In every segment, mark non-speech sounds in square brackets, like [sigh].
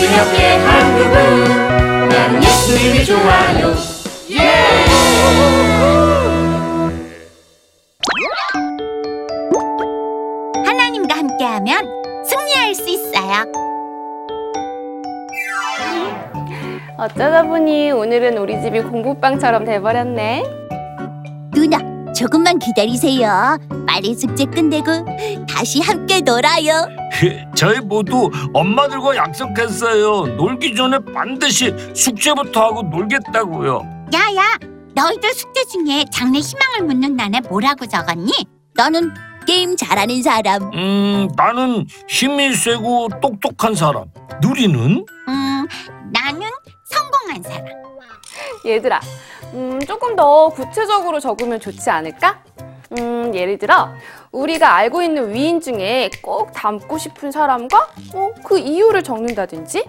기억해 한국은 나는 예수님이 좋아요 하나님과 함께하면 승리할 수 있어요. 어쩌다 보니 오늘은 우리 집이 공부방처럼 돼버렸네. 누나, 조금만 기다리세요. 빨리 숙제 끝내고 다시 함께 놀아요. 저희 모두 엄마들과 약속했어요. 놀기 전에 반드시 숙제부터 하고 놀겠다고요. 야야, 너희들 숙제 중에 장래 희망을 묻는 난에 뭐라고 적었니? 나는 게임 잘하는 사람. 음, 나는 힘이 세고 똑똑한 사람. 누리는? 음, 나는 성공한 사람. 얘들아, 음, 조금 더 구체적으로 적으면 좋지 않을까? 음, 예를 들어, 우리가 알고 있는 위인 중에 꼭 닮고 싶은 사람과 어, 그 이유를 적는다든지?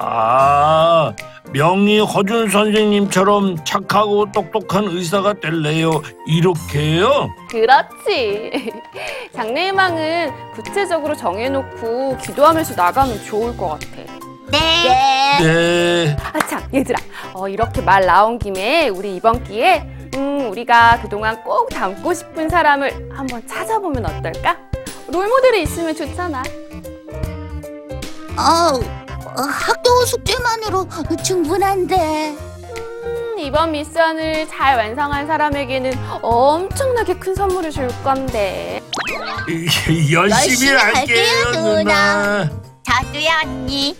아, 명리 허준 선생님처럼 착하고 똑똑한 의사가 될래요. 이렇게요? 그렇지. [laughs] 장래희망은 구체적으로 정해놓고 기도하면서 나가면 좋을 것 같아. 네. 네. 아, 참, 얘들아. 어, 이렇게 말 나온 김에 우리 이번 기회에 음, 우리가 그동안 꼭 닮고 싶은 사람을 한번 찾아보면 어떨까? 롤모델이 있으면 좋잖아. 어, 어, 학교 숙제만으로 충분한데. 음, 이번 미션을 잘 완성한 사람에게는 엄청나게 큰 선물을 줄 건데. 열심히, 열심히 할게요, 할게요, 누나. 누나. 저도요, 언니.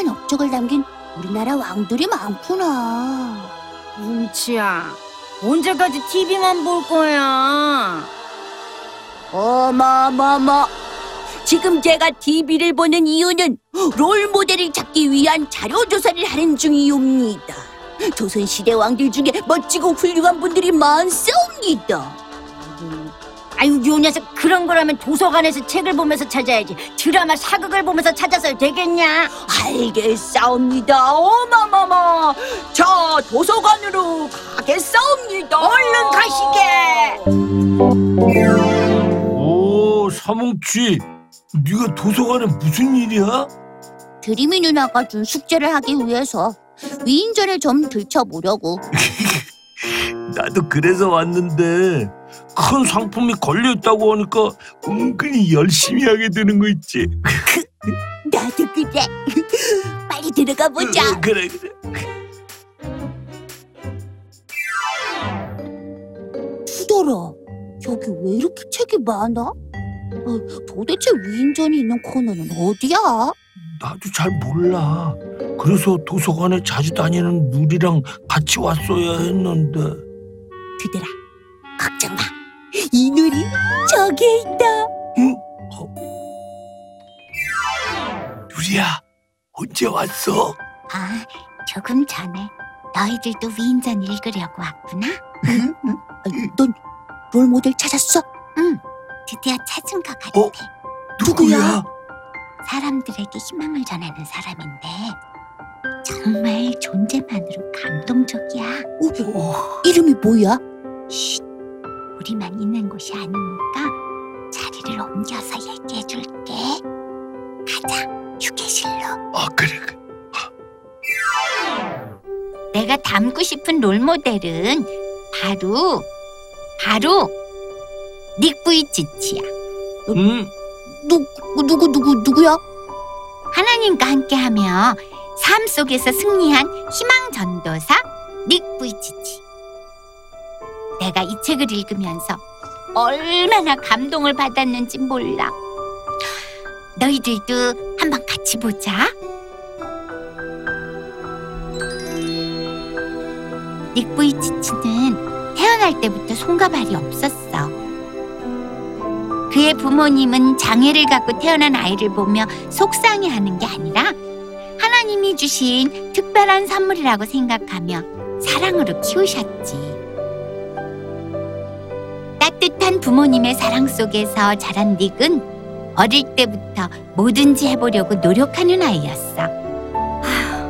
훌륭한 업적을 남긴 우리나라 왕들이 많구나. 뭉치야, 언제까지 TV만 볼 거야? 어마마마. 지금 제가 TV를 보는 이유는 롤 모델을 찾기 위한 자료 조사를 하는 중이옵니다. 조선시대 왕들 중에 멋지고 훌륭한 분들이 많사옵니다. 아유, 요 녀석 그런 거라면 도서관에서 책을 보면서 찾아야지. 드라마 사극을 보면서 찾아서 되겠냐? 알겠사옵니다. 어마마마. 자, 도서관으로 가겠사옵니다. 얼른 가시게. 오, 사뭉치. 네가 도서관에 무슨 일이야? 드림이 누나가 준 숙제를 하기 위해서 위인전을 좀 들춰보려고. [laughs] 나도 그래서 왔는데 큰 상품이 걸려 있다고 하니까 은근히 열심히 하게 되는 거 있지. [laughs] 나도 그래. [laughs] 빨리 들어가 보자. 어, 그래 그래. 투더라. 여기 왜 이렇게 책이 많아? 어, 도대체 위인전이 있는 코너는 어디야? 나도 잘 몰라. 그래서 도서관에 자주 다니는 누리랑 같이 왔어야 했는데. 드들아, 걱정 마. 이 누리 저기에 있다. 응? 어? 누리야, 언제 왔어? 아, 조금 전에 너희들도 위인전 읽으려고 왔구나. 넌 롤모델 찾았어? 응, 드디어 찾은 것 같아. 어? 누구야? 사람들에게 희망을 전하는 사람인데 정말 존재만으로 감동적이야. 어, 이름이 뭐야? 쉿, 우리만 있는 곳이 아니니까 자리를 옮겨서 얘기해 줄게. 가자, 휴게실로. 아 그래 그래. 내가 닮고 싶은 롤모델은 바로 바로 닉 부이치치야. 응? 누구 누구 누구 누구야? 하나님과 함께하며 삶 속에서 승리한 희망 전도사 닉 부이치치. 내가 이 책을 읽으면서 얼마나 감동을 받았는지 몰라. 너희들도 한번 같이 보자. 닉 부이치치는 태어날 때부터 손과 발이 없었어. 그의 부모님은 장애를 갖고 태어난 아이를 보며 속상해하는 게 아니라 하나님이 주신 특별한 선물이라고 생각하며 사랑으로 키우셨지. 따뜻한 부모님의 사랑 속에서 자란 닉은 어릴 때부터 뭐든지 해보려고 노력하는 아이였어.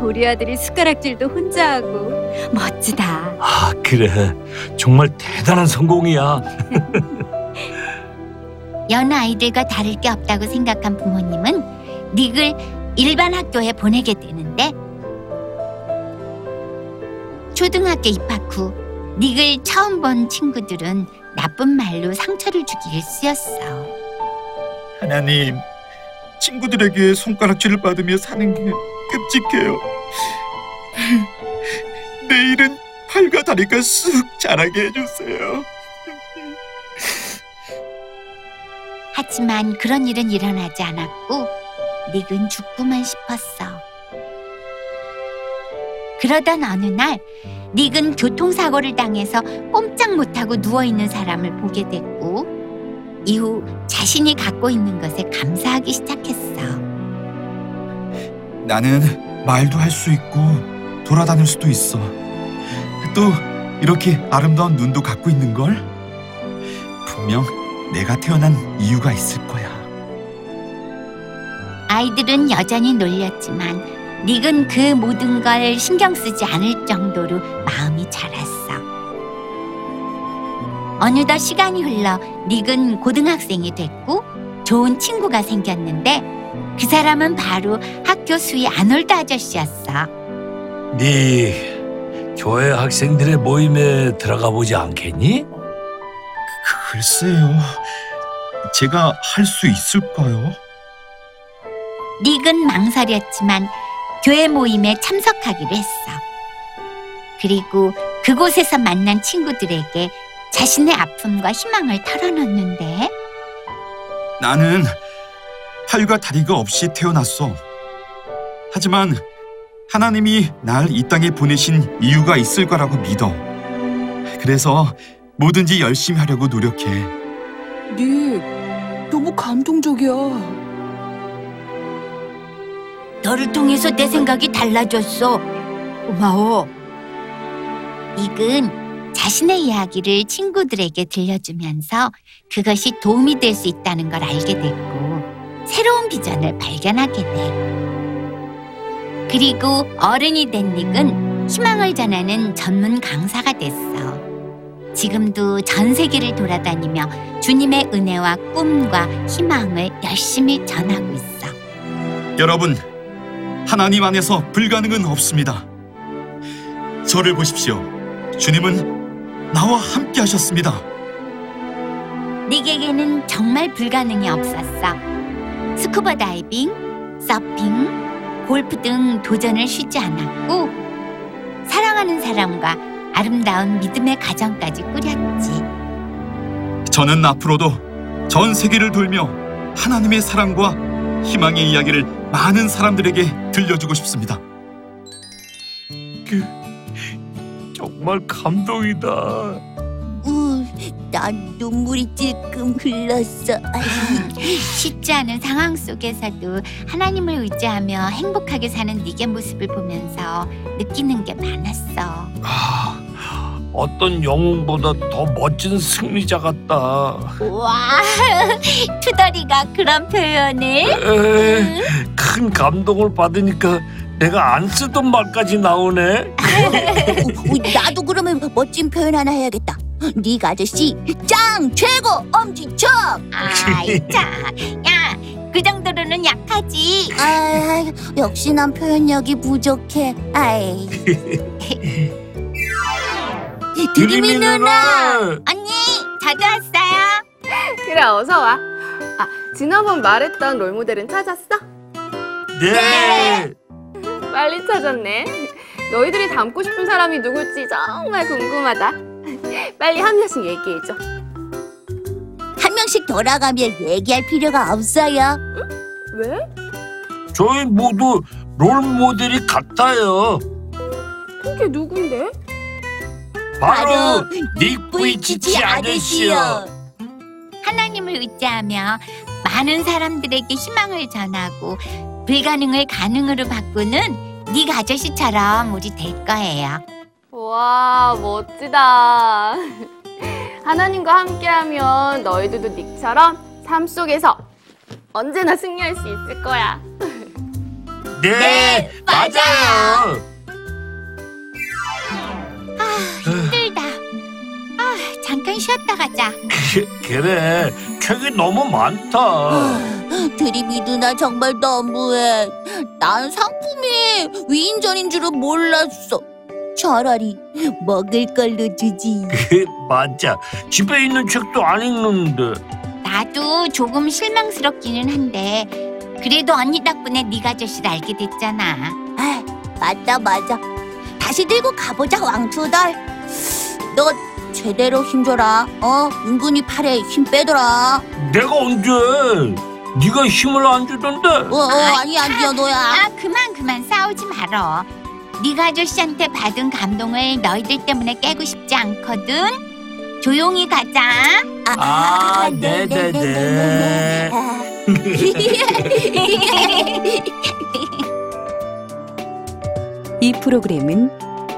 우리 아들이 숟가락질도 혼자 하고 멋지다. 아 그래. 정말 대단한 성공이야. [laughs] 여느 아이들과 다를 게 없다고 생각한 부모님은 닉을 일반 학교에 보내게 되는데 초등학교 입학 후 닉을 처음 본 친구들은 나쁜 말로 상처를 주기 일쑤였어. 하나님, 친구들에게 손가락질을 받으며 사는 게 끔찍해요. [laughs] 내일은 팔과 다리가 쑥 자라게 해주세요. [laughs] 하지만 그런 일은 일어나지 않았고 닉은 죽고만 싶었어. 그러던 어느 날 닉은 교통사고를 당해서 꼼짝 못하고 누워있는 사람을 보게 됐고 이후 자신이 갖고 있는 것에 감사하기 시작했어. 나는 말도 할 수 있고 돌아다닐 수도 있어. 또 이렇게 아름다운 눈도 갖고 있는 걸. 분명 내가 태어난 이유가 있을 거야. 아이들은 여전히 놀렸지만 닉은 그 모든 걸 신경 쓰지 않을 정도로 마음이 자랐어. 어느덧 시간이 흘러 닉은 고등학생이 됐고 좋은 친구가 생겼는데 그 사람은 바로 학교 수위 아놀드 아저씨였어. 네 교회 학생들의 모임에 들어가 보지 않겠니? 글쎄요. 제가 할 수 있을까요? 닉은 망설였지만 교회 모임에 참석하기로 했어. 그리고 그곳에서 만난 친구들에게 자신의 아픔과 희망을 털어놓는데 나는 팔과 다리가 없이 태어났어. 하지만 하나님이 날 이 땅에 보내신 이유가 있을 거라고 믿어. 그래서 뭐든지 열심히 하려고 노력해. 닉, 너무 감동적이야. 너를 통해서 내 생각이 달라졌어. 고마워. 닉은 자신의 이야기를 친구들에게 들려주면서 그것이 도움이 될 수 있다는 걸 알게 됐고 새로운 비전을 발견하게 돼. 그리고 어른이 된 닉은 희망을 전하는 전문 강사가 됐어. 지금도 전 세계를 돌아다니며 주님의 은혜와 꿈과 희망을 열심히 전하고 있어. 여러분, 하나님 안에서 불가능은 없습니다. 저를 보십시오. 주님은 나와 함께 하셨습니다. 닉에게는 정말 불가능이 없었어. 스쿠버 다이빙, 서핑, 골프 등 도전을 쉬지 않았고 사랑하는 사람과 아름다운 믿음의 가정까지 꾸렸지. 저는 앞으로도 전 세계를 돌며 하나님의 사랑과 희망의 이야기를 많은 사람들에게 들려주고 싶습니다. 정말 감동이다. 우, 난 눈물이 찔끔 흘렀어. [laughs] 쉽지 않은 상황 속에서도 하나님을 의지하며 행복하게 사는 닉의 모습을 보면서 느끼는 게 많았어. 아, 어떤 영웅보다 더 멋진 승리자 같다. 와, [laughs] 투덜이가 그런 표현을? 에, 큰 감동을 받으니까 내가 안 쓰던 말까지 나오네. 우, 나도 그러면 멋진 표현 하나 해야겠다. 닉 아저씨 짱 최고 엄지척. 아이 참, [laughs] 야, 그 정도로는 약하지. [laughs] 아, 역시 난 표현력이 부족해. 아이. 드림이 누나. 언니, 저도 왔어요. 그래 어서 와. 아 지난번 말했던 롤 모델은 찾았어? 네. 빨리 찾았네. 너희들이 닮고 싶은 사람이 누굴지 정말 궁금하다. 빨리 한 명씩 얘기해 줘. 한 명씩 돌아가면 얘기할 필요가 없어요. 왜? 저희 모두 롤 모델이 같아요. 그게 누군데? 바로 닉 브이치치 아저씨요. 하나님을 의지하며 많은 사람들에게 희망을 전하고 불가능을 가능으로 바꾸는 닉 아저씨처럼 우리 될 거예요. 와 멋지다. [laughs] 하나님과 함께하면 너희들도 닉처럼 삶 속에서 언제나 승리할 수 있을 거야. 네, 맞아요. 힘들다. 아, 쉬었다 가자. 그 래 책이 너무 많다 [gasps] 드림이 누나 정말 너무해. 난 상품이 위인전인 줄은 몰랐어. 차라리 먹을 걸로 주지. 맞아 집에 있는 책도 안 읽는데 나도 조금 실망스럽기는 한데 그래도 언니 덕분에 네가 아저씨를 알게 됐잖아. 아, 맞다 맞아. 다시 들고 가보자 왕투덜. 너 제대로 힘줘라. 어, 은근히 팔에 힘 빼더라. 내가 언제 네가 힘을 안 주던데 어, 어 아니 아니야 너야. 아 그만 그만 싸우지 말어. 네가 아저씨한테 받은 감동을 너희들 때문에 깨고 싶지 않거든. 조용히 가자. 아, 네 네 네. [laughs] 이 프로그램은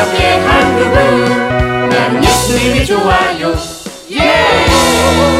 함께 한 그분. 나는 예수님이 좋아요. 예